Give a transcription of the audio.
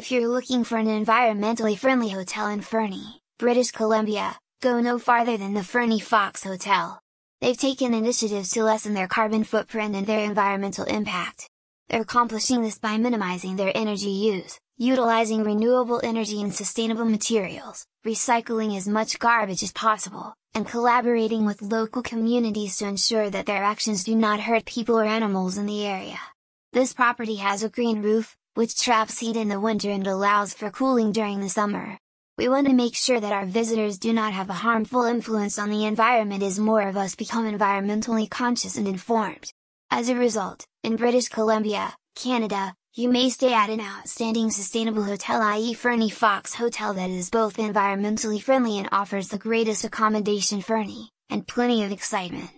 If you're looking for an environmentally friendly hotel in Fernie, British Columbia, go no farther than the Fernie Fox Hotel. They've taken initiatives to lessen their carbon footprint and their environmental impact. They're accomplishing this by minimizing their energy use, utilizing renewable energy and sustainable materials, recycling as much garbage as possible, and collaborating with local communities to ensure that their actions do not hurt people or animals in the area. This property has a green roof, which traps heat in the winter and allows for cooling during the summer. We want to make sure that our visitors do not have a harmful influence on the environment as more of us become environmentally conscious and informed. As a result, in British Columbia, Canada, you may stay at an outstanding sustainable hotel i.e. Fernie Fox Hotel that is both environmentally friendly and offers the greatest accommodation Fernie, and plenty of excitement.